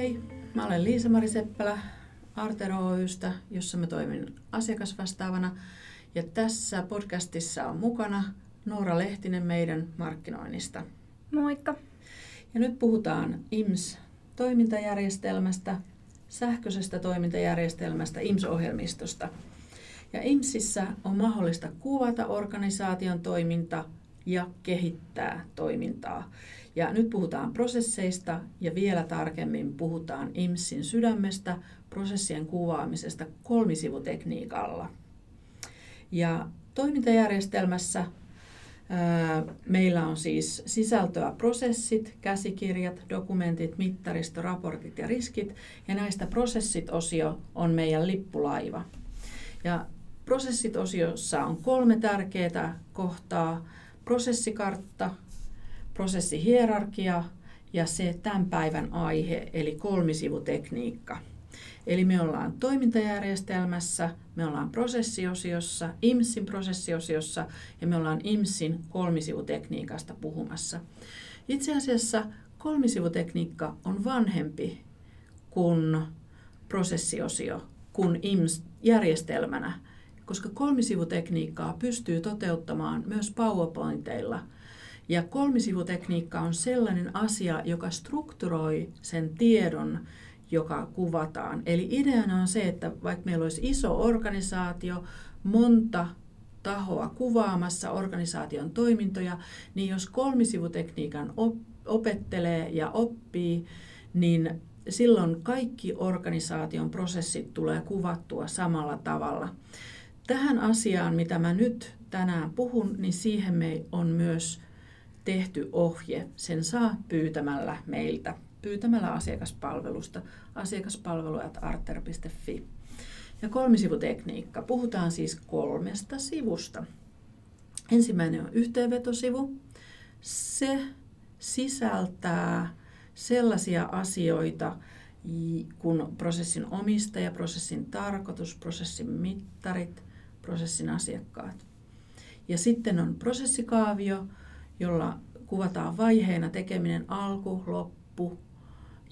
Hei, mä olen Liisa-Mari Seppälä Artero Oystä, jossa mä toimin asiakasvastaavana. Ja tässä podcastissa on mukana Noora Lehtinen meidän markkinoinnista. Moikka. Ja nyt puhutaan IMS-toimintajärjestelmästä, sähköisestä toimintajärjestelmästä, IMS-ohjelmistosta. Ja IMSissä on mahdollista kuvata organisaation toiminta ja kehittää toimintaa. Ja nyt puhutaan prosesseista ja vielä tarkemmin puhutaan IMSin sydämestä, prosessien kuvaamisesta kolmisivutekniikalla. Ja toimintajärjestelmässä Meillä on siis sisältöä prosessit, käsikirjat, dokumentit, mittaristo, raportit ja riskit. Ja näistä prosessit-osio on meidän lippulaiva. Ja prosessit-osiossa on kolme tärkeää kohtaa. Prosessikartta, prosessihierarkia ja se tämän päivän aihe, eli kolmisivutekniikka. Eli me ollaan toimintajärjestelmässä, me ollaan prosessiosiossa, IMSin prosessiosiossa ja me ollaan IMSin kolmisivutekniikasta puhumassa. Itse asiassa kolmisivutekniikka on vanhempi kuin prosessiosio, kuin IMS järjestelmänä, koska kolmisivutekniikkaa pystyy toteuttamaan myös PowerPointeilla – ja kolmisivutekniikka on sellainen asia, joka strukturoi sen tiedon, joka kuvataan. Eli ideana on se, että vaikka meillä olisi iso organisaatio, monta tahoa kuvaamassa organisaation toimintoja, niin jos kolmisivutekniikan opettelee ja oppii, niin silloin kaikki organisaation prosessit tulee kuvattua samalla tavalla. Tähän asiaan, mitä mä nyt tänään puhun, niin siihen me on myös tehty ohje. Sen saa pyytämällä meiltä, pyytämällä asiakaspalvelusta asiakaspalveluat.arter.fi. Ja kolmisivutekniikka. Puhutaan siis kolmesta sivusta. Ensimmäinen on yhteenvetosivu. Se sisältää sellaisia asioita, kun prosessin omistaja, prosessin tarkoitus, prosessin mittarit, prosessin asiakkaat. Ja sitten on prosessikaavio, jolla kuvataan vaiheena tekeminen alku, loppu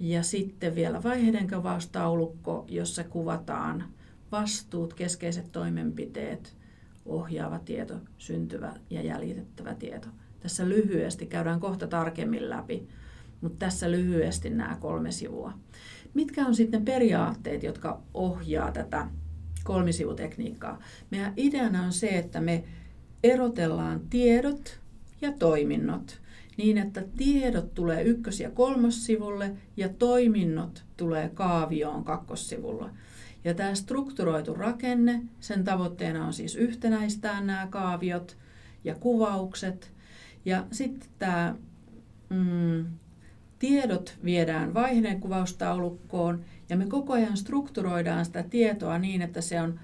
ja sitten vielä vaiheiden kuvaustaulukko, jossa kuvataan vastuut, keskeiset toimenpiteet, ohjaava tieto, syntyvä ja jäljitettävä tieto. Tässä lyhyesti käydään kohta tarkemmin läpi, mutta tässä lyhyesti nämä kolme sivua. Mitkä on sitten periaatteet, jotka ohjaa tätä kolmisivutekniikkaa? Meidän ideana on se, että me erotellaan tiedot ja toiminnot niin, että tiedot tulee ykkös- ja kolmossivulle ja toiminnot tulee kaavioon kakkossivulla. Ja tämä strukturoitu rakenne, sen tavoitteena on siis yhtenäistää nämä kaaviot ja kuvaukset. Ja sitten tämä mm, tiedot viedään vaiheenkuvaustaulukkoon ja me koko ajan strukturoidaan sitä tietoa niin, että se on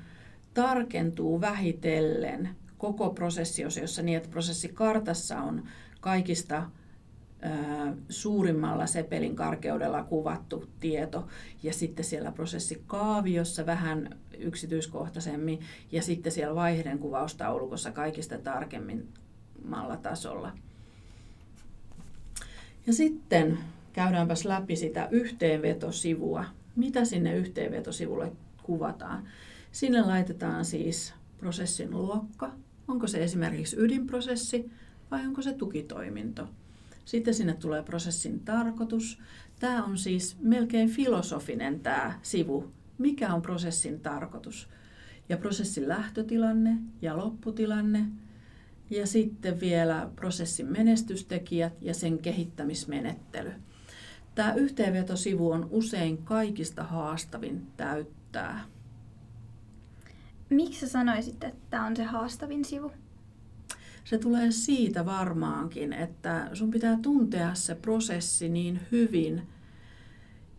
tarkentuu vähitellen koko prosessiosiossa niin, että prosessikartassa on kaikista suurimmalla sepelin karkeudella kuvattu tieto ja sitten siellä prosessikaaviossa vähän yksityiskohtaisemmin ja sitten siellä vaiheiden kuvaustaulukossa kaikista tarkemmalla tasolla. Ja sitten käydäänpäs läpi sitä yhteenvetosivua. Mitä sinne yhteenvetosivulle kuvataan? Sinne laitetaan siis prosessin luokka, Onko se esimerkiksi ydinprosessi vai onko se tukitoiminto? Sitten sinne tulee prosessin tarkoitus. Tämä on siis melkein filosofinen tämä sivu. Mikä on prosessin tarkoitus? Ja prosessin lähtötilanne ja lopputilanne. Ja sitten vielä prosessin menestystekijät ja sen kehittämismenettely. Tämä yhteenvetosivu on usein kaikista haastavin täyttää. Miksi sanoisit, että tämä on se haastavin sivu? Se tulee siitä varmaankin, että sun pitää tuntea se prosessi niin hyvin,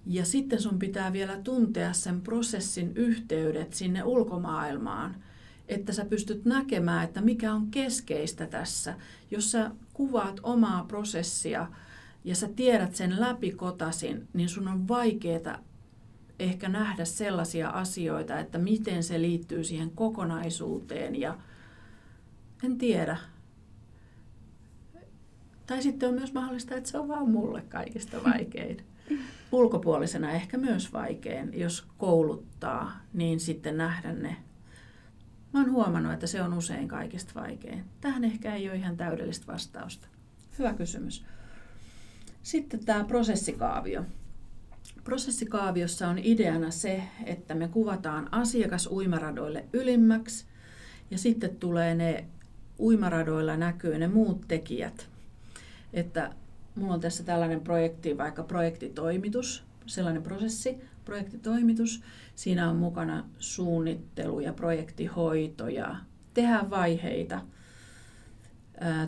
ja sitten sun pitää vielä tuntea sen prosessin yhteydet sinne ulkomaailmaan, että sä pystyt näkemään, että mikä on keskeistä tässä. Jos sä kuvaat omaa prosessia ja sä tiedät sen läpikotasin, niin sun on vaikeaa ehkä nähdä sellaisia asioita, että miten se liittyy siihen kokonaisuuteen ja en tiedä. Tai sitten on myös mahdollista, että se on vaan mulle kaikista vaikein. ulkopuolisena ehkä myös vaikein, jos kouluttaa, niin sitten nähdä ne. Mä oon huomannut, että se on usein kaikista vaikein. Tähän ehkä ei ole ihan täydellistä vastausta. Hyvä kysymys. Sitten tämä prosessikaavio. Prosessikaaviossa on ideana se, että me kuvataan asiakas uimaradoille ylimmäksi ja sitten tulee ne uimaradoilla näkyy ne muut tekijät. Että mulla on tässä tällainen projekti, vaikka projektitoimitus, sellainen prosessi, projektitoimitus. Siinä on mukana suunnittelu ja projektihoito ja tehdään vaiheita.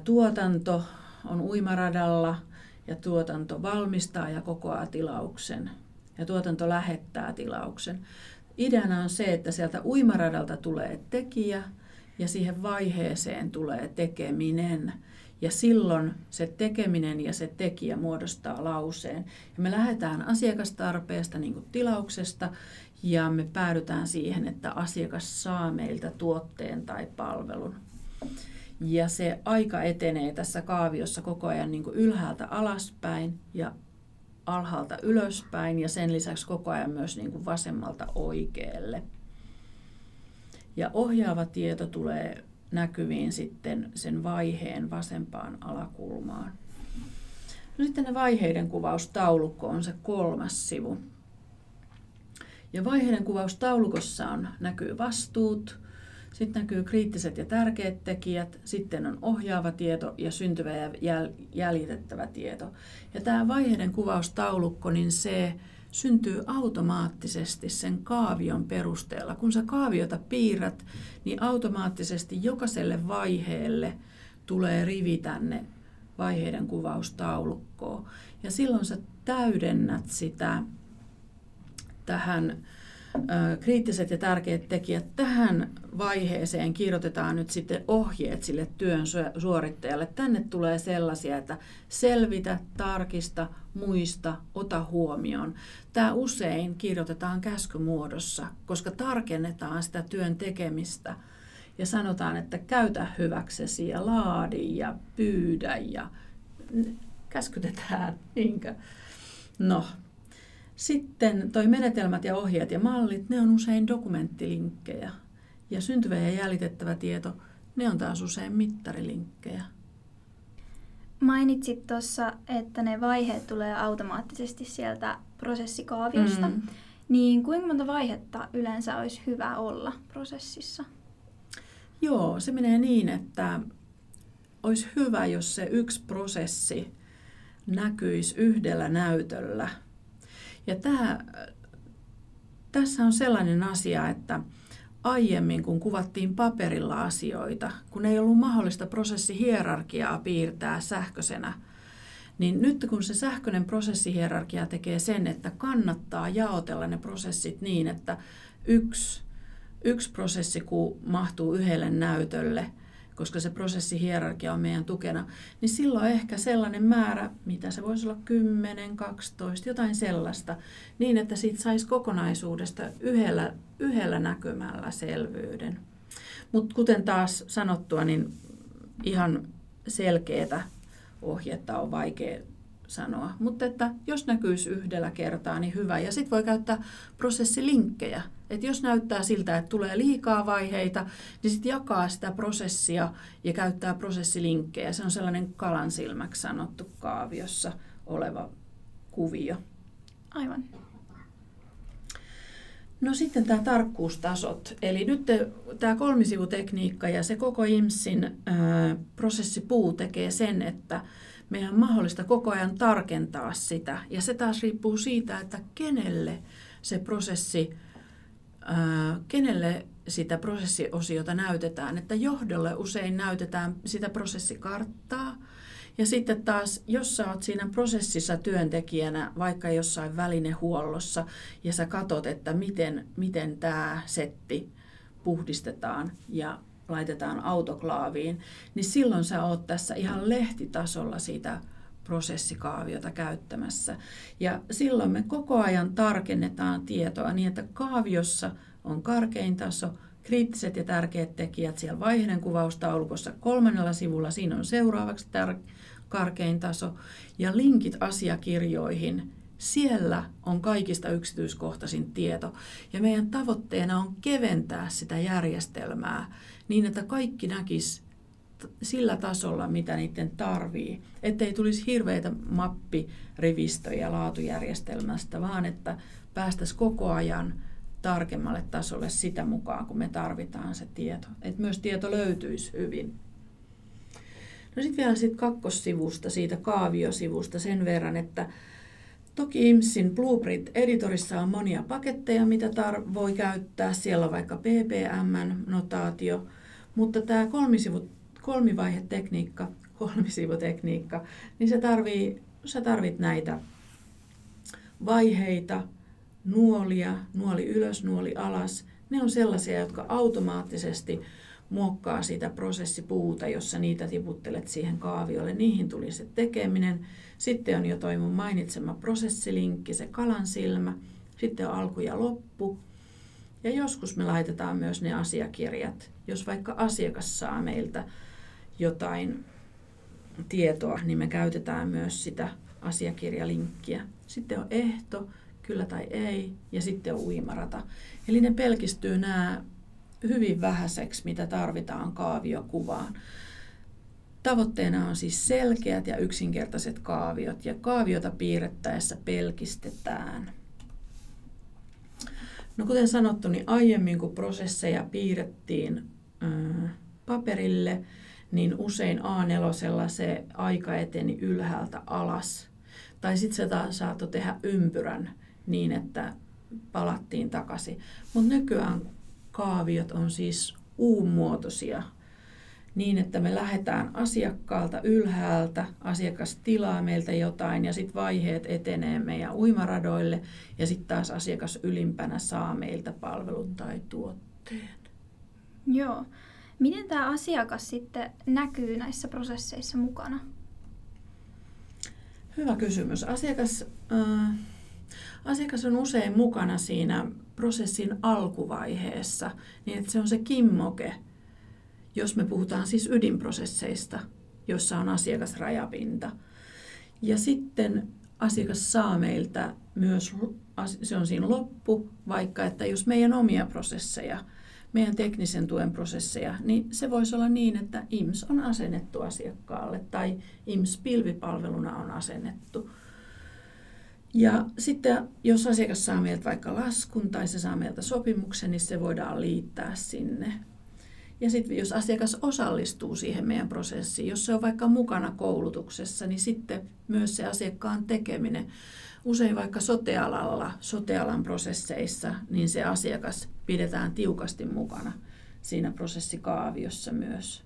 Tuotanto on uimaradalla ja tuotanto valmistaa ja kokoaa tilauksen ja tuotanto lähettää tilauksen. Ideana on se, että sieltä uimaradalta tulee tekijä ja siihen vaiheeseen tulee tekeminen. Ja silloin se tekeminen ja se tekijä muodostaa lauseen. Ja me lähdetään asiakastarpeesta, niin kuin tilauksesta, ja me päädytään siihen, että asiakas saa meiltä tuotteen tai palvelun. Ja se aika etenee tässä kaaviossa koko ajan niin kuin ylhäältä alaspäin ja alhaalta ylöspäin ja sen lisäksi koko ajan myös niin kuin vasemmalta oikealle. Ja ohjaava tieto tulee näkyviin sitten sen vaiheen vasempaan alakulmaan. No sitten ne vaiheiden kuvaustaulukko on se kolmas sivu. Ja vaiheiden kuvaustaulukossa on, näkyy vastuut, sitten näkyy kriittiset ja tärkeät tekijät, sitten on ohjaava tieto ja syntyvä ja jäljitettävä tieto. Ja tämä vaiheiden kuvaustaulukko, niin se syntyy automaattisesti sen kaavion perusteella. Kun sä kaaviota piirrät, niin automaattisesti jokaiselle vaiheelle tulee rivi tänne vaiheiden kuvaustaulukkoon. Ja silloin sä täydennät sitä tähän kriittiset ja tärkeät tekijät. Tähän vaiheeseen kirjoitetaan nyt sitten ohjeet sille työn suorittajalle. Tänne tulee sellaisia, että selvitä, tarkista, muista, ota huomioon. Tämä usein kirjoitetaan käskymuodossa, koska tarkennetaan sitä työn tekemistä ja sanotaan, että käytä hyväksesi ja laadi ja pyydä ja käskytetään. Niinkö? No, sitten toi menetelmät ja ohjeet ja mallit, ne on usein dokumenttilinkkejä. Ja syntyvä ja jäljitettävä tieto, ne on taas usein mittarilinkkejä. Mainitsit tuossa, että ne vaiheet tulee automaattisesti sieltä prosessikaaviosta. Mm. Niin kuinka monta vaihetta yleensä olisi hyvä olla prosessissa? Joo, se menee niin, että olisi hyvä, jos se yksi prosessi näkyisi yhdellä näytöllä – ja tämä, tässä on sellainen asia, että aiemmin kun kuvattiin paperilla asioita, kun ei ollut mahdollista prosessihierarkiaa piirtää sähköisenä, niin nyt kun se sähköinen prosessihierarkia tekee sen, että kannattaa jaotella ne prosessit niin, että yksi, yksi prosessi mahtuu yhdelle näytölle – koska se prosessihierarkia on meidän tukena, niin silloin ehkä sellainen määrä, mitä se voisi olla 10, 12, jotain sellaista, niin että siitä saisi kokonaisuudesta yhdellä, yhdellä näkymällä selvyyden. Mutta kuten taas sanottua, niin ihan selkeätä ohjetta on vaikea sanoa. Mutta että jos näkyisi yhdellä kertaa, niin hyvä. Ja sitten voi käyttää prosessilinkkejä. Että jos näyttää siltä, että tulee liikaa vaiheita, niin sitten jakaa sitä prosessia ja käyttää prosessilinkkejä. Se on sellainen kalan silmäksi sanottu kaaviossa oleva kuvio. Aivan. No sitten tämä tarkkuustasot. Eli nyt tämä kolmisivutekniikka ja se koko IMSin ää, prosessipuu tekee sen, että meidän on mahdollista koko ajan tarkentaa sitä. Ja se taas riippuu siitä, että kenelle se prosessi, ää, kenelle sitä prosessiosiota näytetään. Että johdolle usein näytetään sitä prosessikarttaa, ja sitten taas, jos sä oot siinä prosessissa työntekijänä, vaikka jossain välinehuollossa, ja sä katot, että miten, miten tämä setti puhdistetaan ja laitetaan autoklaaviin, niin silloin sä oot tässä ihan lehtitasolla siitä prosessikaaviota käyttämässä. Ja silloin me koko ajan tarkennetaan tietoa niin, että kaaviossa on karkein taso, kriittiset ja tärkeät tekijät siellä vaiheiden kuvaustaulukossa kolmannella sivulla, siinä on seuraavaksi tär- karkein taso, ja linkit asiakirjoihin. Siellä on kaikista yksityiskohtaisin tieto. Ja meidän tavoitteena on keventää sitä järjestelmää niin, että kaikki näkis sillä tasolla, mitä niiden tarvii. Ettei tulisi hirveitä mappirivistöjä laatujärjestelmästä, vaan että päästäisiin koko ajan tarkemmalle tasolle sitä mukaan, kun me tarvitaan se tieto. Että myös tieto löytyisi hyvin. No sitten vielä sit kakkossivusta, siitä kaaviosivusta sen verran, että toki IMSin Blueprint-editorissa on monia paketteja, mitä tar- voi käyttää. Siellä on vaikka PPM-notaatio, mutta tämä kolmisivu, kolmivaihetekniikka, kolmisivutekniikka, niin se tarvii, sä tarvit näitä vaiheita, nuolia, nuoli ylös, nuoli alas. Ne on sellaisia, jotka automaattisesti muokkaa sitä prosessipuuta, jossa niitä tiputtelet siihen kaaviolle. Niihin tuli se tekeminen. Sitten on jo toi mun mainitsema prosessilinkki, se kalan silmä. Sitten on alku ja loppu. Ja joskus me laitetaan myös ne asiakirjat. Jos vaikka asiakas saa meiltä jotain tietoa, niin me käytetään myös sitä asiakirjalinkkiä. Sitten on ehto, kyllä tai ei, ja sitten on uimarata. Eli ne pelkistyy nämä hyvin vähäiseksi, mitä tarvitaan kaaviokuvaan. Tavoitteena on siis selkeät ja yksinkertaiset kaaviot, ja kaaviota piirrettäessä pelkistetään. No kuten sanottu, niin aiemmin kun prosesseja piirrettiin paperille, niin usein A4 se aika eteni ylhäältä alas. Tai sitten se taas saattoi tehdä ympyrän niin, että palattiin takaisin. Mutta nykyään kaaviot on siis U-muotoisia niin, että me lähdetään asiakkaalta ylhäältä, asiakas tilaa meiltä jotain ja sitten vaiheet etenee meidän uimaradoille ja sitten taas asiakas ylimpänä saa meiltä palvelun tai tuotteen. Joo. Miten tämä asiakas sitten näkyy näissä prosesseissa mukana? Hyvä kysymys. Asiakas, äh, asiakas on usein mukana siinä prosessin alkuvaiheessa, niin että se on se kimmoke, jos me puhutaan siis ydinprosesseista, jossa on asiakasrajapinta. Ja sitten asiakas saa meiltä myös, se on siinä loppu, vaikka että jos meidän omia prosesseja – meidän teknisen tuen prosesseja, niin se voisi olla niin, että IMS on asennettu asiakkaalle tai IMS-pilvipalveluna on asennettu. Ja sitten jos asiakas saa meiltä vaikka laskun tai se saa meiltä sopimuksen, niin se voidaan liittää sinne. Ja sitten jos asiakas osallistuu siihen meidän prosessiin, jos se on vaikka mukana koulutuksessa, niin sitten myös se asiakkaan tekeminen usein vaikka sotealalla, sotealan prosesseissa, niin se asiakas pidetään tiukasti mukana siinä prosessikaaviossa myös.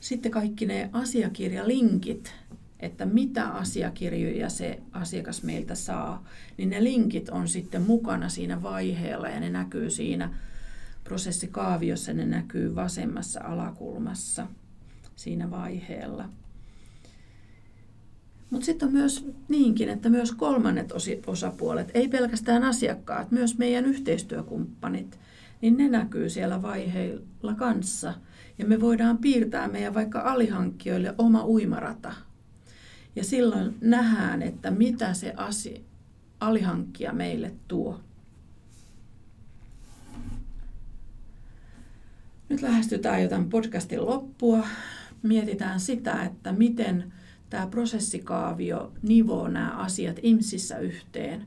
Sitten kaikki ne asiakirjalinkit, että mitä asiakirjoja se asiakas meiltä saa, niin ne linkit on sitten mukana siinä vaiheella ja ne näkyy siinä prosessikaaviossa, ne näkyy vasemmassa alakulmassa siinä vaiheella. Mutta sitten on myös niinkin, että myös kolmannet osapuolet, ei pelkästään asiakkaat, myös meidän yhteistyökumppanit, niin ne näkyy siellä vaiheilla kanssa. Ja me voidaan piirtää meidän vaikka alihankkijoille oma uimarata. Ja silloin nähdään, että mitä se asia, alihankkija meille tuo. Nyt lähestytään jo tämän podcastin loppua. Mietitään sitä, että miten tämä prosessikaavio nivoo nämä asiat IMSissä yhteen.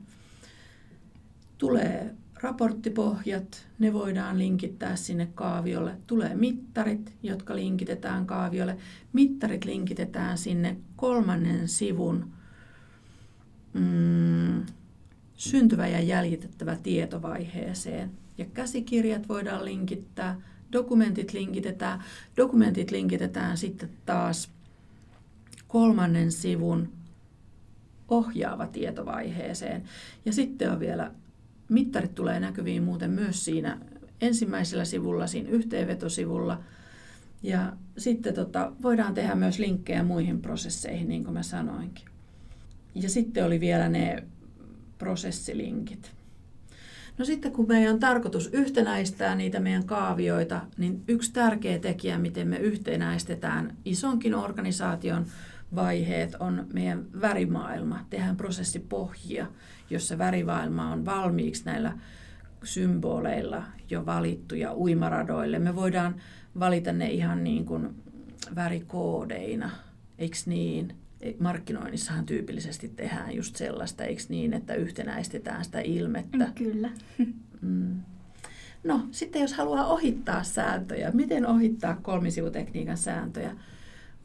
Tulee raporttipohjat, ne voidaan linkittää sinne kaaviolle. Tulee mittarit, jotka linkitetään kaaviolle. Mittarit linkitetään sinne kolmannen sivun mm, syntyvä ja jäljitettävä tietovaiheeseen. Ja käsikirjat voidaan linkittää, dokumentit linkitetään. Dokumentit linkitetään sitten taas kolmannen sivun ohjaava tietovaiheeseen. Ja sitten on vielä, mittarit tulee näkyviin muuten myös siinä ensimmäisellä sivulla, siinä yhteenvetosivulla. Ja sitten tota, voidaan tehdä myös linkkejä muihin prosesseihin, niin kuin mä sanoinkin. Ja sitten oli vielä ne prosessilinkit. No sitten kun meidän on tarkoitus yhtenäistää niitä meidän kaavioita, niin yksi tärkeä tekijä, miten me yhtenäistetään isonkin organisaation vaiheet on meidän värimaailma. Tehdään prosessipohjia, jossa värimaailma on valmiiksi näillä symboleilla jo valittuja uimaradoille. Me voidaan valita ne ihan niin kuin värikoodeina, eikö niin? Markkinoinnissahan tyypillisesti tehdään just sellaista, eikö niin, että yhtenäistetään sitä ilmettä. Kyllä. Mm. No, sitten jos haluaa ohittaa sääntöjä, miten ohittaa kolmisivutekniikan sääntöjä?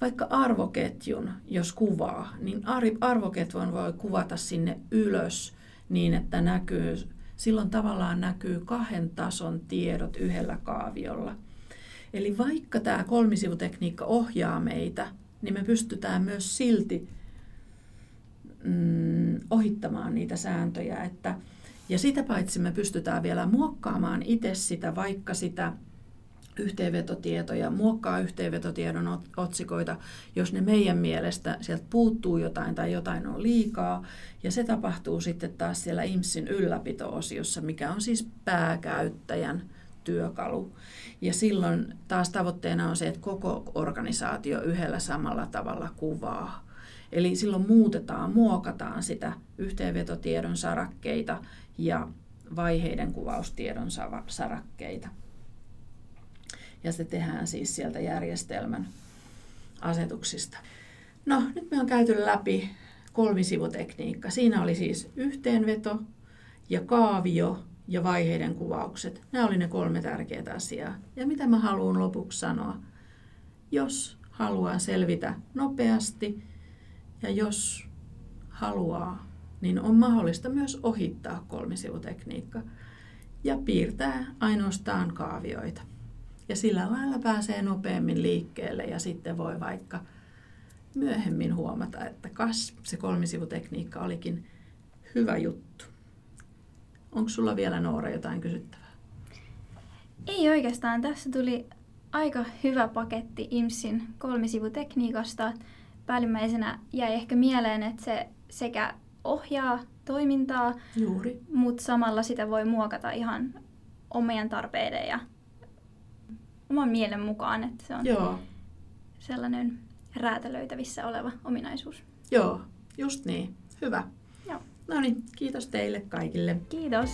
Vaikka arvoketjun, jos kuvaa, niin arvoketjun voi kuvata sinne ylös niin, että näkyy, silloin tavallaan näkyy kahden tason tiedot yhdellä kaaviolla. Eli vaikka tämä kolmisivutekniikka ohjaa meitä, niin me pystytään myös silti mm, ohittamaan niitä sääntöjä, että ja sitä paitsi me pystytään vielä muokkaamaan itse sitä, vaikka sitä yhteenvetotietoja, muokkaa yhteenvetotiedon otsikoita, jos ne meidän mielestä sieltä puuttuu jotain tai jotain on liikaa. Ja se tapahtuu sitten taas siellä IMSin ylläpito-osiossa, mikä on siis pääkäyttäjän työkalu. Ja silloin taas tavoitteena on se, että koko organisaatio yhdellä samalla tavalla kuvaa. Eli silloin muutetaan, muokataan sitä yhteenvetotiedon sarakkeita ja vaiheiden kuvaustiedon sarakkeita. Ja se tehdään siis sieltä järjestelmän asetuksista. No, nyt me on käyty läpi kolmisivutekniikka. Siinä oli siis yhteenveto ja kaavio ja vaiheiden kuvaukset. Nämä oli ne kolme tärkeää asiaa. Ja mitä mä haluan lopuksi sanoa? Jos haluaa selvitä nopeasti ja jos haluaa niin on mahdollista myös ohittaa kolmisivutekniikka ja piirtää ainoastaan kaavioita. Ja sillä lailla pääsee nopeammin liikkeelle ja sitten voi vaikka myöhemmin huomata, että kas, se kolmisivutekniikka olikin hyvä juttu. Onko sulla vielä Noora jotain kysyttävää? Ei oikeastaan. Tässä tuli aika hyvä paketti IMSin kolmisivutekniikasta. Päällimmäisenä jäi ehkä mieleen, että se sekä ohjaa toimintaa, Juuri. mutta samalla sitä voi muokata ihan omien tarpeiden ja oman mielen mukaan, että se on Joo. sellainen räätälöitävissä oleva ominaisuus. Joo, just niin. Hyvä. No niin, kiitos teille kaikille. Kiitos.